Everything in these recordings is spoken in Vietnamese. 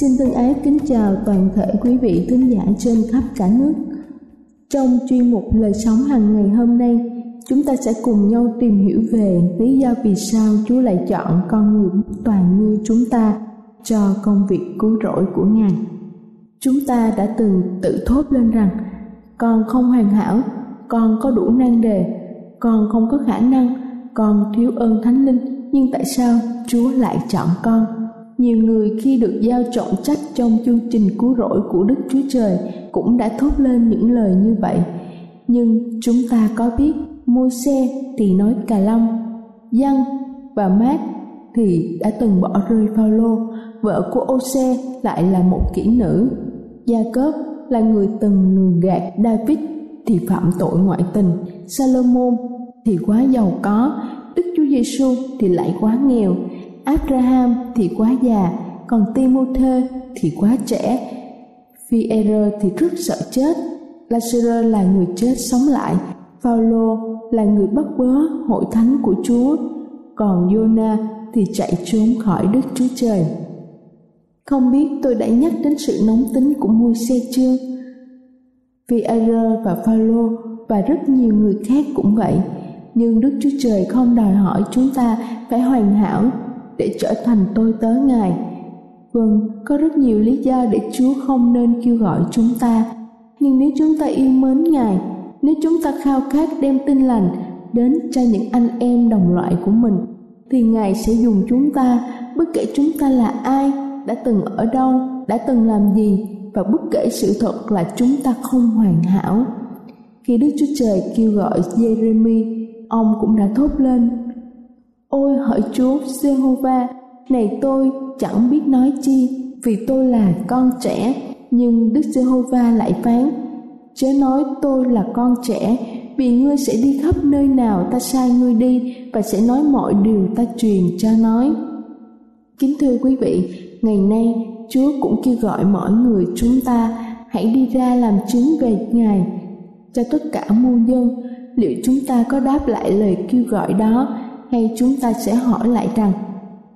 Xin thân ái kính chào toàn thể quý vị thính giả trên khắp cả nước. Trong chuyên mục lời sống hàng ngày hôm nay, chúng ta sẽ cùng nhau tìm hiểu về lý do vì sao Chúa lại chọn con người toàn như chúng ta cho công việc cứu rỗi của Ngài. Chúng ta đã từng tự thốt lên rằng con không hoàn hảo, con có đủ năng đề, con không có khả năng, con thiếu ơn thánh linh, nhưng tại sao Chúa lại chọn con? Nhiều người khi được giao trọng trách trong chương trình cứu rỗi của Đức Chúa Trời cũng đã thốt lên những lời như vậy. Nhưng chúng ta có biết môi xe thì nói cà long, dân và mát thì đã từng bỏ rơi Phaolô, vợ của Ô-xe lại là một kỹ nữ. Gia Cớp là người từng lường gạt David thì phạm tội ngoại tình, Salomon thì quá giàu có, Đức Chúa Giêsu thì lại quá nghèo, Abraham thì quá già, còn Timôthê thì quá trẻ. Phi-e-rơ thì rất sợ chết, Lazarus là người chết sống lại, Phaolô là người bắt bớ hội thánh của Chúa, còn Jonah thì chạy trốn khỏi Đức Chúa Trời. Không biết tôi đã nhắc đến sự nóng tính của môi xe chưa? Phi-e-rơ và Phaolô và rất nhiều người khác cũng vậy, nhưng Đức Chúa Trời không đòi hỏi chúng ta phải hoàn hảo để trở thành tôi tớ Ngài. Vâng, có rất nhiều lý do để Chúa không nên kêu gọi chúng ta. Nhưng nếu chúng ta yêu mến Ngài, nếu chúng ta khao khát đem tin lành đến cho những anh em đồng loại của mình, thì Ngài sẽ dùng chúng ta, bất kể chúng ta là ai, đã từng ở đâu, đã từng làm gì, và bất kể sự thật là chúng ta không hoàn hảo. Khi Đức Chúa Trời kêu gọi Jeremy, ông cũng đã thốt lên Ôi hỡi Chúa xê hô va này tôi chẳng biết nói chi, vì tôi là con trẻ, nhưng Đức xê hô va lại phán, chớ nói tôi là con trẻ, vì ngươi sẽ đi khắp nơi nào ta sai ngươi đi và sẽ nói mọi điều ta truyền cho nói. Kính thưa quý vị, ngày nay Chúa cũng kêu gọi mọi người chúng ta hãy đi ra làm chứng về Ngài cho tất cả muôn dân. Liệu chúng ta có đáp lại lời kêu gọi đó hay chúng ta sẽ hỏi lại rằng,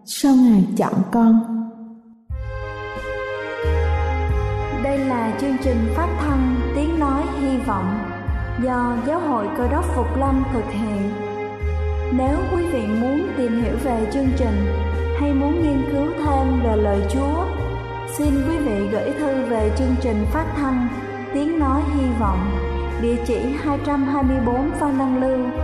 sao ngài chọn con? Đây là chương trình phát thanh tiếng nói hy vọng do giáo hội cơ đốc phục lâm thực hiện. Nếu quý vị muốn tìm hiểu về chương trình hay muốn nghiên cứu thêm về lời chúa, xin quý vị gửi thư về chương trình phát thanh tiếng nói hy vọng, địa chỉ 224 Phan Đăng Lưu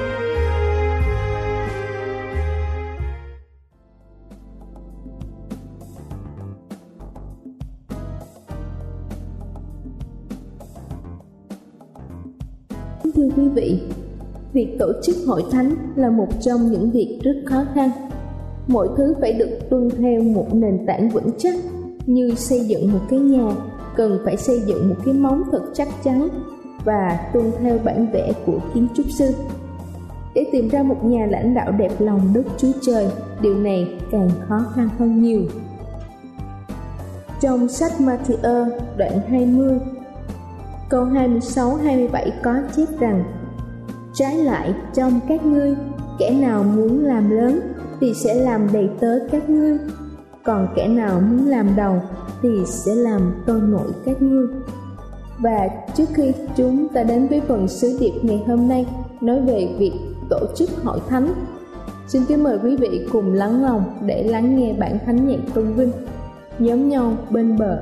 Thưa quý vị, việc tổ chức hội thánh là một trong những việc rất khó khăn. Mọi thứ phải được tuân theo một nền tảng vững chắc như xây dựng một cái nhà cần phải xây dựng một cái móng thật chắc chắn và tuân theo bản vẽ của kiến trúc sư. Để tìm ra một nhà lãnh đạo đẹp lòng Đức Chúa Trời, điều này càng khó khăn hơn nhiều. Trong sách Matthew đoạn 20, câu 26-27 có chép rằng Trái lại trong các ngươi, kẻ nào muốn làm lớn thì sẽ làm đầy tớ các ngươi, còn kẻ nào muốn làm đầu thì sẽ làm tôi nổi các ngươi. Và trước khi chúng ta đến với phần sứ điệp ngày hôm nay nói về việc tổ chức hội thánh, xin kính mời quý vị cùng lắng lòng để lắng nghe bản thánh nhạc tôn vinh nhóm nhau bên bờ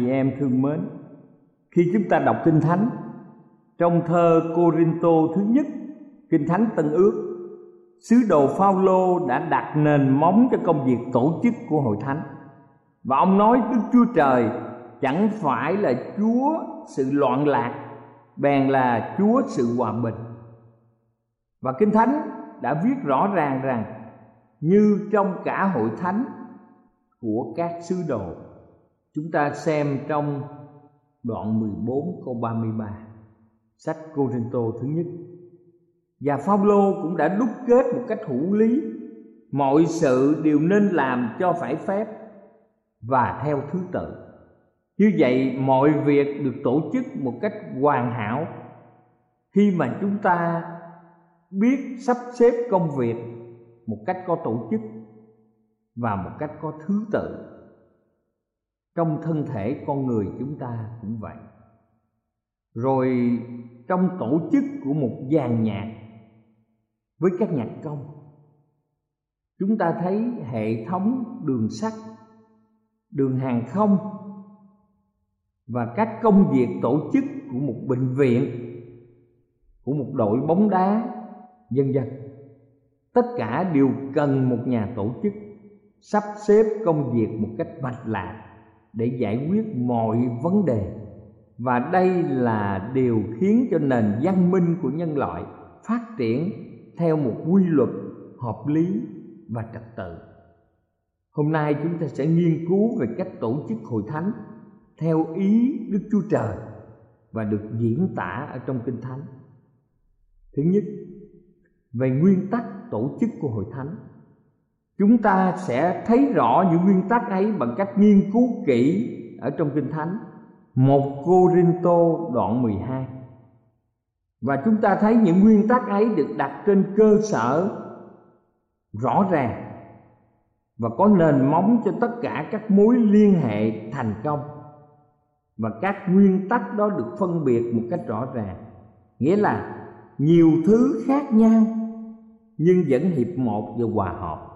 chị em thương mến, khi chúng ta đọc Kinh Thánh trong thơ Corinto thứ nhất, Kinh Thánh Tân Ước, sứ đồ Phaolô đã đặt nền móng cho công việc tổ chức của hội thánh. Và ông nói Đức Chúa Trời chẳng phải là chúa sự loạn lạc bèn là chúa sự hòa bình và kinh thánh đã viết rõ ràng rằng như trong cả hội thánh của các sứ đồ chúng ta xem trong đoạn 14 câu 33 sách Cô-rinh-tô thứ nhất. Và Phaolô cũng đã đúc kết một cách hữu lý, mọi sự đều nên làm cho phải phép và theo thứ tự. Như vậy, mọi việc được tổ chức một cách hoàn hảo. Khi mà chúng ta biết sắp xếp công việc một cách có tổ chức và một cách có thứ tự trong thân thể con người chúng ta cũng vậy. Rồi trong tổ chức của một dàn nhạc với các nhạc công, chúng ta thấy hệ thống đường sắt, đường hàng không và các công việc tổ chức của một bệnh viện, của một đội bóng đá, vân vân. Tất cả đều cần một nhà tổ chức sắp xếp công việc một cách mạch lạc để giải quyết mọi vấn đề. Và đây là điều khiến cho nền văn minh của nhân loại phát triển theo một quy luật hợp lý và trật tự. Hôm nay chúng ta sẽ nghiên cứu về cách tổ chức hội thánh theo ý đức chúa trời và được diễn tả ở trong kinh thánh. Thứ nhất, về nguyên tắc tổ chức của hội thánh chúng ta sẽ thấy rõ những nguyên tắc ấy bằng cách nghiên cứu kỹ ở trong kinh thánh. Một Cô Rinh Tô đoạn 12 và chúng ta thấy những nguyên tắc ấy được đặt trên cơ sở rõ ràng và có nền móng cho tất cả các mối liên hệ thành công. Và các nguyên tắc đó được phân biệt một cách rõ ràng. Nghĩa là nhiều thứ khác nhau nhưng vẫn hiệp một và hòa hợp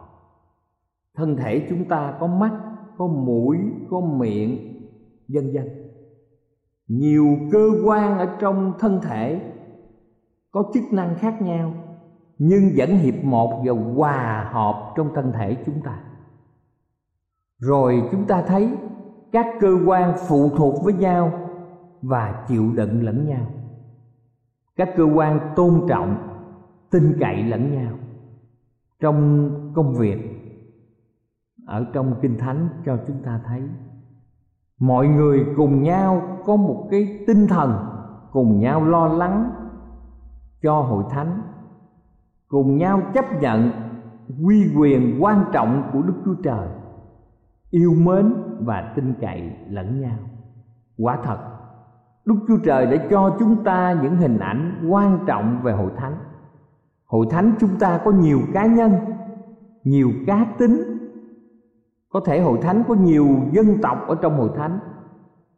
thân thể chúng ta có mắt, có mũi, có miệng, vân vân. Nhiều cơ quan ở trong thân thể có chức năng khác nhau, nhưng vẫn hiệp một và hòa hợp trong thân thể chúng ta. Rồi chúng ta thấy các cơ quan phụ thuộc với nhau và chịu đựng lẫn nhau. Các cơ quan tôn trọng, tin cậy lẫn nhau trong công việc ở trong kinh thánh cho chúng ta thấy, mọi người cùng nhau có một cái tinh thần cùng nhau lo lắng cho hội thánh, cùng nhau chấp nhận quy quyền quan trọng của đức chúa trời, yêu mến và tin cậy lẫn nhau. Quả thật, đức chúa trời đã cho chúng ta những hình ảnh quan trọng về hội thánh. Hội thánh chúng ta có nhiều cá nhân, nhiều cá tính có thể hội thánh có nhiều dân tộc ở trong hội thánh.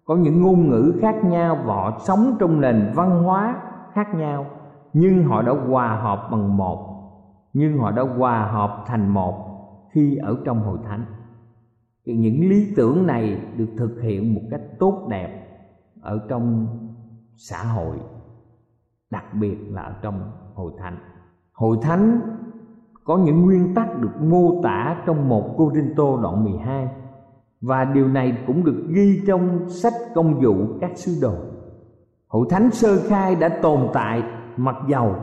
Có những ngôn ngữ khác nhau và họ sống trong nền văn hóa khác nhau, nhưng họ đã hòa hợp bằng một, nhưng họ đã hòa hợp thành một khi ở trong hội thánh. Thì những lý tưởng này được thực hiện một cách tốt đẹp ở trong xã hội, đặc biệt là ở trong hội thánh. Hội thánh có những nguyên tắc được mô tả trong một Cô Rinh Tô đoạn 12 và điều này cũng được ghi trong sách công vụ các sứ đồ. Hội thánh sơ khai đã tồn tại mặc dầu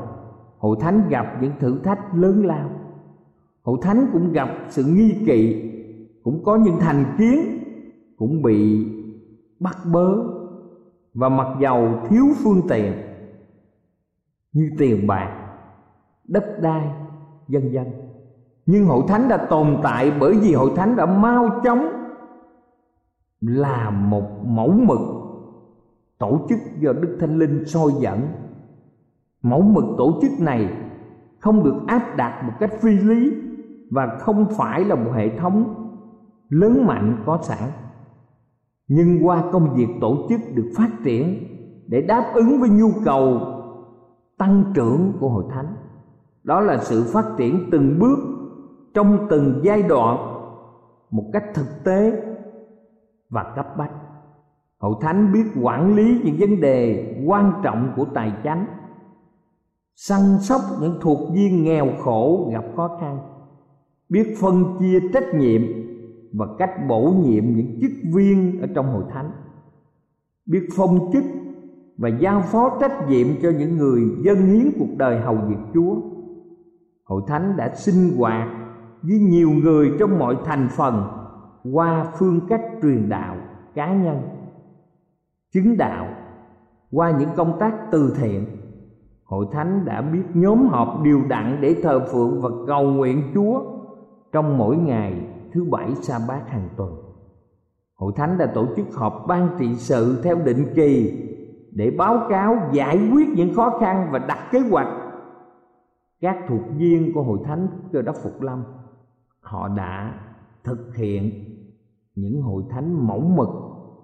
hội thánh gặp những thử thách lớn lao. Hội thánh cũng gặp sự nghi kỵ, cũng có những thành kiến, cũng bị bắt bớ và mặc dầu thiếu phương tiện như tiền bạc, đất đai dân vân nhưng hội thánh đã tồn tại bởi vì hội thánh đã mau chóng là một mẫu mực tổ chức do đức thánh linh soi dẫn. Mẫu mực tổ chức này không được áp đặt một cách phi lý và không phải là một hệ thống lớn mạnh có sẵn. Nhưng qua công việc tổ chức được phát triển để đáp ứng với nhu cầu tăng trưởng của hội thánh đó là sự phát triển từng bước trong từng giai đoạn một cách thực tế và cấp bách hội thánh biết quản lý những vấn đề quan trọng của tài chánh, săn sóc những thuộc viên nghèo khổ gặp khó khăn, biết phân chia trách nhiệm và cách bổ nhiệm những chức viên ở trong hội thánh, biết phong chức và giao phó trách nhiệm cho những người dân hiến cuộc đời hầu việc Chúa. Hội thánh đã sinh hoạt với nhiều người trong mọi thành phần qua phương cách truyền đạo cá nhân, chứng đạo qua những công tác từ thiện. Hội thánh đã biết nhóm họp điều đặn để thờ phượng và cầu nguyện Chúa trong mỗi ngày thứ bảy sa bát hàng tuần. Hội thánh đã tổ chức họp ban trị sự theo định kỳ để báo cáo giải quyết những khó khăn và đặt kế hoạch các thuộc viên của hội thánh cơ đốc phục lâm họ đã thực hiện những hội thánh mẫu mực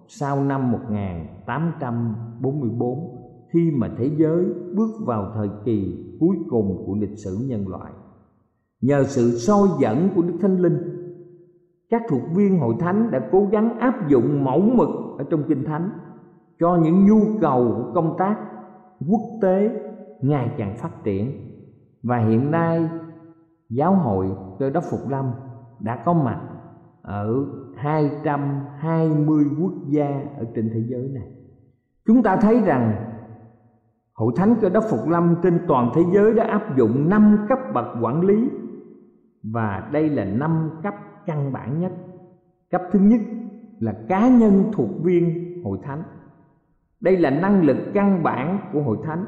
sau năm 1844 khi mà thế giới bước vào thời kỳ cuối cùng của lịch sử nhân loại. Nhờ sự soi dẫn của Đức Thánh Linh, các thuộc viên hội thánh đã cố gắng áp dụng mẫu mực ở trong Kinh Thánh cho những nhu cầu của công tác quốc tế ngày càng phát triển và hiện nay, giáo hội cơ đốc phục lâm đã có mặt ở 220 quốc gia ở trên thế giới này. Chúng ta thấy rằng, Hội Thánh Cơ đốc Phục Lâm trên toàn thế giới đã áp dụng năm cấp bậc quản lý, và đây là năm cấp căn bản nhất. Cấp thứ nhất là cá nhân thuộc viên hội thánh đây là năng lực căn bản của hội thánh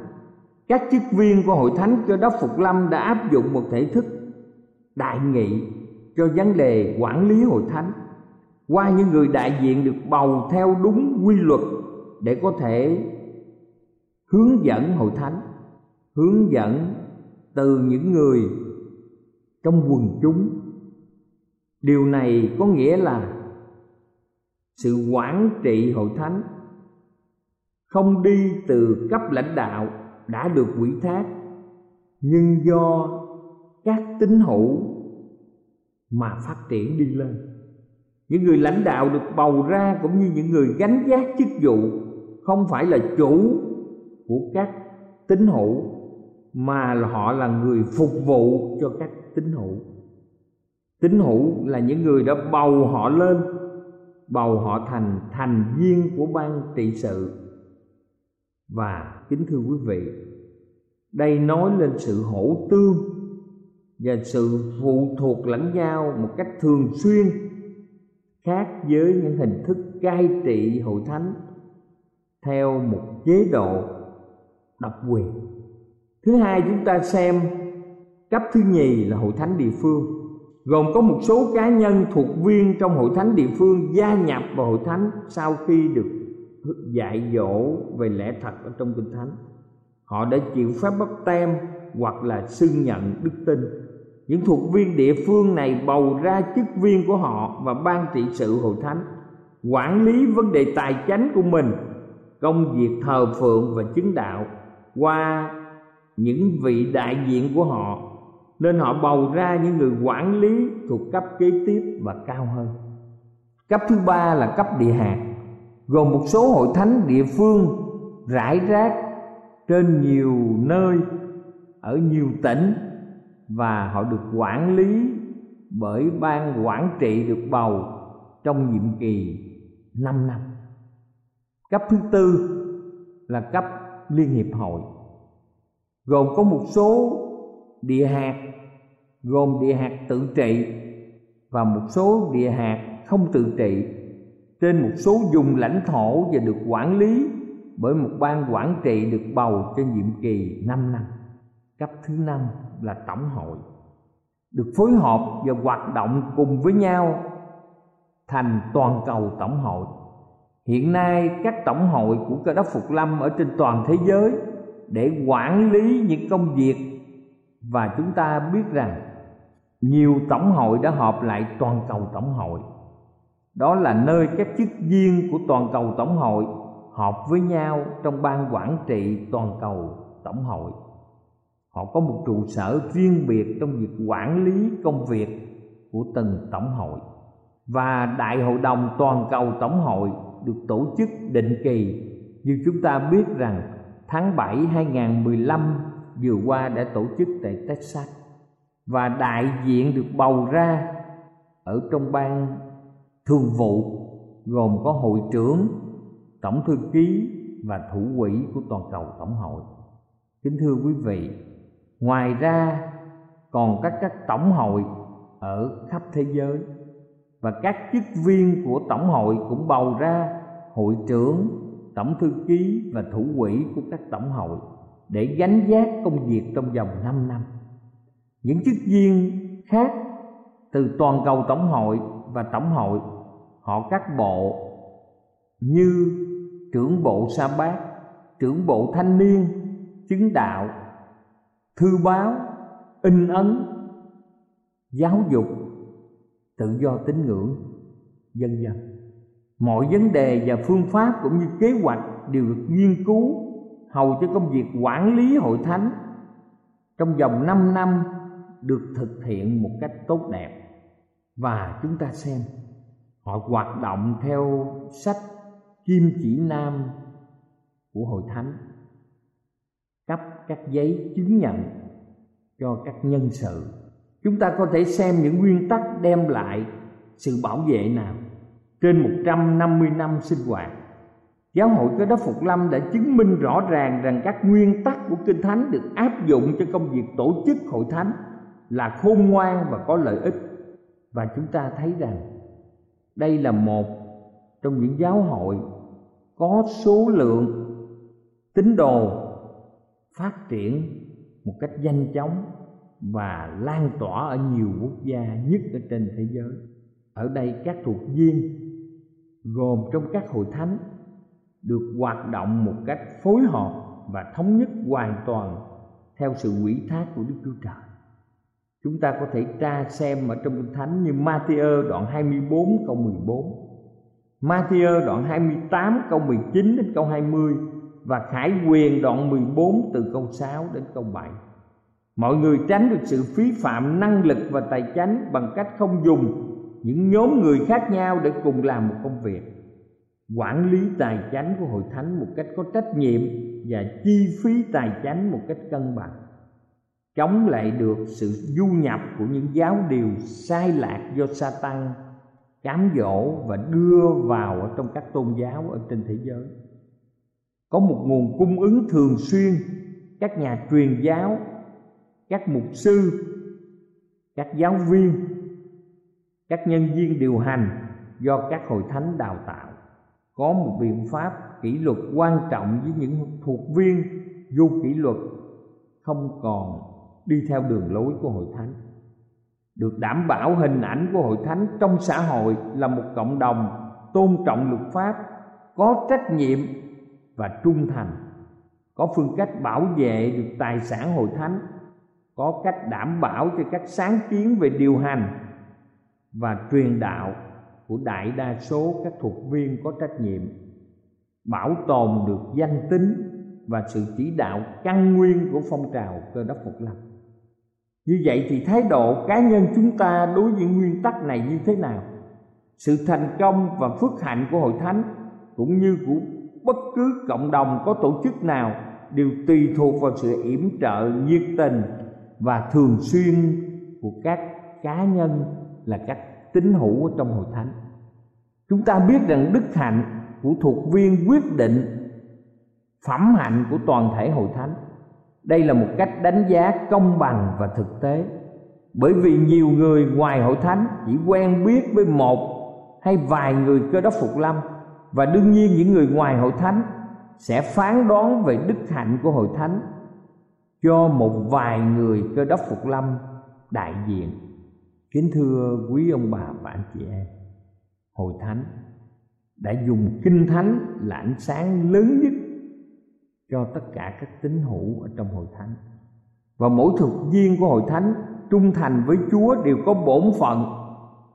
các chức viên của hội thánh cơ đốc phục lâm đã áp dụng một thể thức đại nghị cho vấn đề quản lý hội thánh. Qua những người đại diện được bầu theo đúng quy luật để có thể hướng dẫn hội thánh, hướng dẫn từ những người trong quần chúng. Điều này có nghĩa là sự quản trị hội thánh không đi từ cấp lãnh đạo đã được quỹ thác. Nhưng do các tín hữu mà phát triển đi lên, những người lãnh đạo được bầu ra cũng như những người gánh vác chức vụ không phải là chủ của các tín hữu, mà họ là người phục vụ cho các tín hữu. Tín hữu là những người đã bầu họ lên, bầu họ thành thành viên của ban trị sự và kính thưa quý vị, đây nói lên sự hỗ tương và sự phụ thuộc lẫn nhau một cách thường xuyên, khác với những hình thức cai trị hội thánh theo một chế độ độc quyền. Thứ hai, chúng ta xem cấp thứ nhì là hội thánh địa phương, gồm có một số cá nhân thuộc viên trong hội thánh địa phương gia nhập vào hội thánh sau khi được dạy dỗ về lẽ thật ở trong kinh thánh. Họ đã chịu phép bắp tem hoặc là xưng nhận đức tin. Những thuộc viên địa phương này bầu ra chức viên của họ và ban trị sự hội thánh, quản lý vấn đề tài chánh của mình, công việc thờ phượng và chứng đạo qua những vị đại diện của họ, nên họ bầu ra những người quản lý thuộc cấp kế tiếp và cao hơn. Cấp thứ ba là cấp địa hạt gồm một số hội thánh địa phương rải rác trên nhiều nơi, ở nhiều tỉnh, và họ được quản lý bởi ban quản trị được bầu trong nhiệm kỳ 5 năm. Cấp thứ tư là cấp liên hiệp hội gồm có một số địa hạt, gồm địa hạt tự trị và một số địa hạt không tự trị trên một số vùng lãnh thổ và được quản lý bởi một ban quản trị được bầu cho nhiệm kỳ 5 năm. Cấp thứ năm là tổng hội được phối hợp và hoạt động cùng với nhau thành toàn cầu tổng hội. Hiện nay, các tổng hội của Cơ đốc Phục Lâm ở trên toàn thế giới để quản lý những công việc và chúng ta biết rằng nhiều tổng hội đã họp lại toàn cầu tổng hội đó là nơi các chức viên của toàn cầu tổng hội họp với nhau trong ban quản trị toàn cầu tổng hội. Họ có một trụ sở riêng biệt trong việc quản lý công việc của từng tổng hội. Và đại hội đồng toàn cầu tổng hội được tổ chức định kỳ. Như chúng ta biết rằng, tháng 7 2015 vừa qua đã tổ chức tại Texas. Và đại diện được bầu ra ở trong ban thường vụ gồm có hội trưởng, tổng thư ký và thủ quỹ của toàn cầu tổng hội kính thưa quý vị, ngoài ra còn các các tổng hội ở khắp thế giới và các chức viên của tổng hội cũng bầu ra hội trưởng, tổng thư ký và thủ quỹ của các tổng hội để gánh vác công việc trong vòng 5 năm. Những chức viên khác từ toàn cầu tổng hội và tổng hội họ các bộ như trưởng bộ sa bát, trưởng bộ thanh niên, chứng đạo, thư báo, in ấn, giáo dục, tự do tín ngưỡng, vân vân. Mọi vấn đề và phương pháp cũng như kế hoạch đều được nghiên cứu hầu cho công việc quản lý hội thánh trong vòng 5 năm được thực hiện một cách tốt đẹp. Và chúng ta xem họ hoạt động theo sách kim chỉ nam của hội thánh, cấp các giấy chứng nhận cho các nhân sự chúng ta có thể xem những nguyên tắc đem lại sự bảo vệ nào trên 150 năm sinh hoạt Giáo hội Cơ đốc Phục Lâm đã chứng minh rõ ràng rằng các nguyên tắc của Kinh Thánh được áp dụng cho công việc tổ chức hội thánh là khôn ngoan và có lợi ích. Và chúng ta thấy rằng đây là một trong những giáo hội có số lượng tín đồ phát triển một cách nhanh chóng và lan tỏa ở nhiều quốc gia, nhất ở trên thế giới. Ở đây các thuộc viên gồm trong các hội thánh được hoạt động một cách phối hợp và thống nhất hoàn toàn theo sự ủy thác của Đức Chúa Trời. Chúng ta có thể tra xem ở trong Kinh Thánh như Matthew đoạn 24 câu 14, Matthew đoạn 28 câu 19 đến câu 20 và Khải Quyền đoạn 14 từ câu 6 đến câu 7. Mọi người tránh được sự phí phạm năng lực và tài chánh bằng cách không dùng những nhóm người khác nhau để cùng làm một công việc quản lý tài chánh của hội thánh một cách có trách nhiệm và chi phí tài chánh một cách cân bằng chống lại được sự du nhập của những giáo điều sai lạc do sa tăng cám dỗ và đưa vào ở trong các tôn giáo ở trên thế giới. Có một nguồn cung ứng thường xuyên, các nhà truyền giáo, các mục sư, các giáo viên, các nhân viên điều hành do các hội thánh đào tạo. Có một biện pháp kỷ luật quan trọng với những thuộc viên vô kỷ luật không còn đi theo đường lối của hội thánh. Được đảm bảo hình ảnh của hội thánh trong xã hội là một cộng đồng tôn trọng luật pháp, có trách nhiệm và trung thành, có phương cách bảo vệ được tài sản hội thánh, có cách đảm bảo cho các sáng kiến về điều hành và truyền đạo của đại đa số các thuộc viên có trách nhiệm, bảo tồn được danh tính và sự chỉ đạo căn nguyên của phong trào cơ đốc phục lâm như vậy thì thái độ cá nhân chúng ta đối với nguyên tắc này như thế nào? Sự thành công và phước hạnh của hội thánh cũng như của bất cứ cộng đồng có tổ chức nào đều tùy thuộc vào sự yểm trợ nhiệt tình và thường xuyên của các cá nhân là các tín hữu ở trong hội thánh. Chúng ta biết rằng đức hạnh của thuộc viên quyết định phẩm hạnh của toàn thể hội thánh đây là một cách đánh giá công bằng và thực tế. Bởi vì nhiều người ngoài hội thánh chỉ quen biết với một hay vài người cơ đốc phục lâm. Và đương nhiên những người ngoài hội thánh sẽ phán đoán về đức hạnh của hội thánh cho một vài người cơ đốc phục lâm đại diện. Kính thưa quý ông bà và anh chị em, hội thánh đã dùng kinh thánh là ánh sáng lớn nhất cho tất cả các tín hữu ở trong hội thánh. Và mỗi thuộc viên của hội thánh trung thành với Chúa đều có bổn phận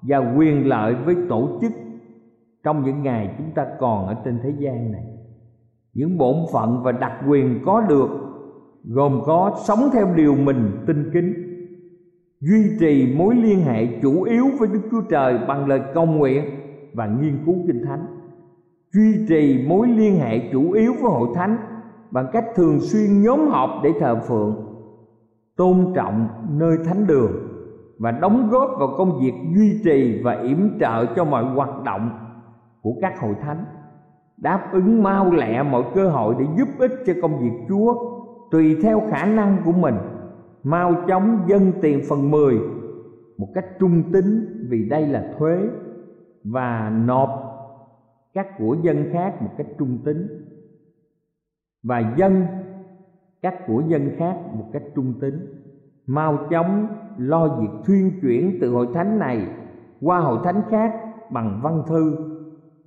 và quyền lợi với tổ chức trong những ngày chúng ta còn ở trên thế gian này. Những bổn phận và đặc quyền có được gồm có sống theo điều mình tin kính, duy trì mối liên hệ chủ yếu với Đức Chúa Trời bằng lời cầu nguyện và nghiên cứu kinh thánh, duy trì mối liên hệ chủ yếu với hội thánh bằng cách thường xuyên nhóm họp để thờ phượng, tôn trọng nơi thánh đường và đóng góp vào công việc duy trì và yểm trợ cho mọi hoạt động của các hội thánh, đáp ứng mau lẹ mọi cơ hội để giúp ích cho công việc Chúa tùy theo khả năng của mình. Mau chóng dâng tiền phần mười một cách trung tín vì đây là thuế và nộp các của dân khác một cách trung tín và dân, các của dân khác một cách trung tín. Mau chóng lo việc thuyên chuyển từ hội thánh này qua hội thánh khác bằng văn thư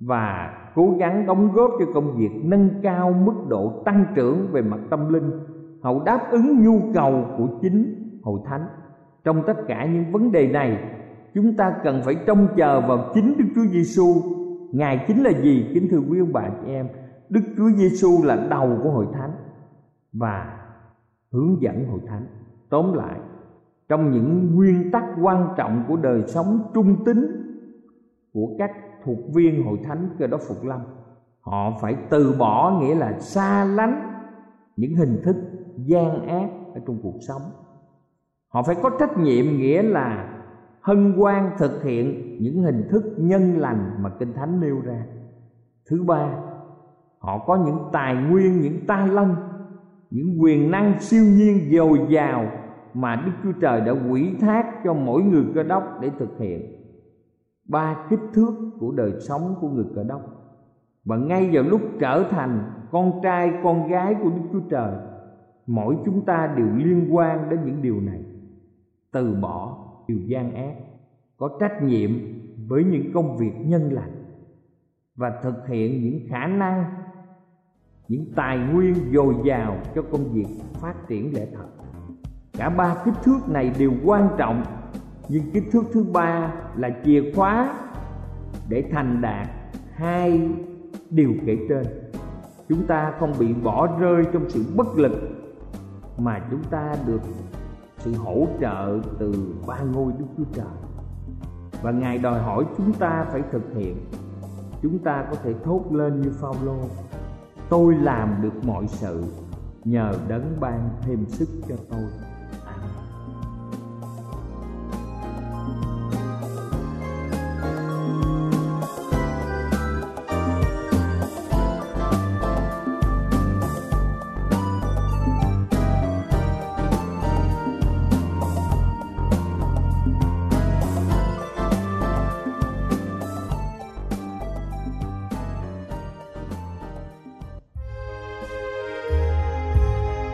và cố gắng đóng góp cho công việc nâng cao mức độ tăng trưởng về mặt tâm linh, hậu đáp ứng nhu cầu của chính hội thánh. Trong tất cả những vấn đề này, chúng ta cần phải trông chờ vào chính Đức Chúa Giêsu Ngài chính là gì? Kính thưa quý ông bà, chị em Đức Chúa Giêsu là đầu của hội thánh và hướng dẫn hội thánh. Tóm lại, trong những nguyên tắc quan trọng của đời sống trung tín của các thuộc viên hội thánh cơ đốc phục lâm, họ phải từ bỏ nghĩa là xa lánh những hình thức gian ác ở trong cuộc sống. Họ phải có trách nhiệm nghĩa là hân hoan thực hiện những hình thức nhân lành mà kinh thánh nêu ra. Thứ ba họ có những tài nguyên, những tài lân những quyền năng siêu nhiên, dồi dào mà đức chúa trời đã quỷ thác cho mỗi người cơ đốc để thực hiện. Ba kích thước của đời sống của người cơ đốc. Và ngay vào lúc trở thành con trai, con gái của đức chúa trời, mỗi chúng ta đều liên quan đến những điều này. Từ bỏ điều gian ác, có trách nhiệm với những công việc nhân lành và thực hiện những khả năng những tài nguyên dồi dào cho công việc phát triển lễ thật. Cả ba kích thước này đều quan trọng, nhưng kích thước thứ ba là chìa khóa để thành đạt hai điều kể trên. Chúng ta không bị bỏ rơi trong sự bất lực mà chúng ta được sự hỗ trợ từ ba ngôi đức chúa trời. Và ngài đòi hỏi chúng ta phải thực hiện. Chúng ta có thể thốt lên như phao lô tôi làm được mọi sự nhờ đấng ban thêm sức cho tôi.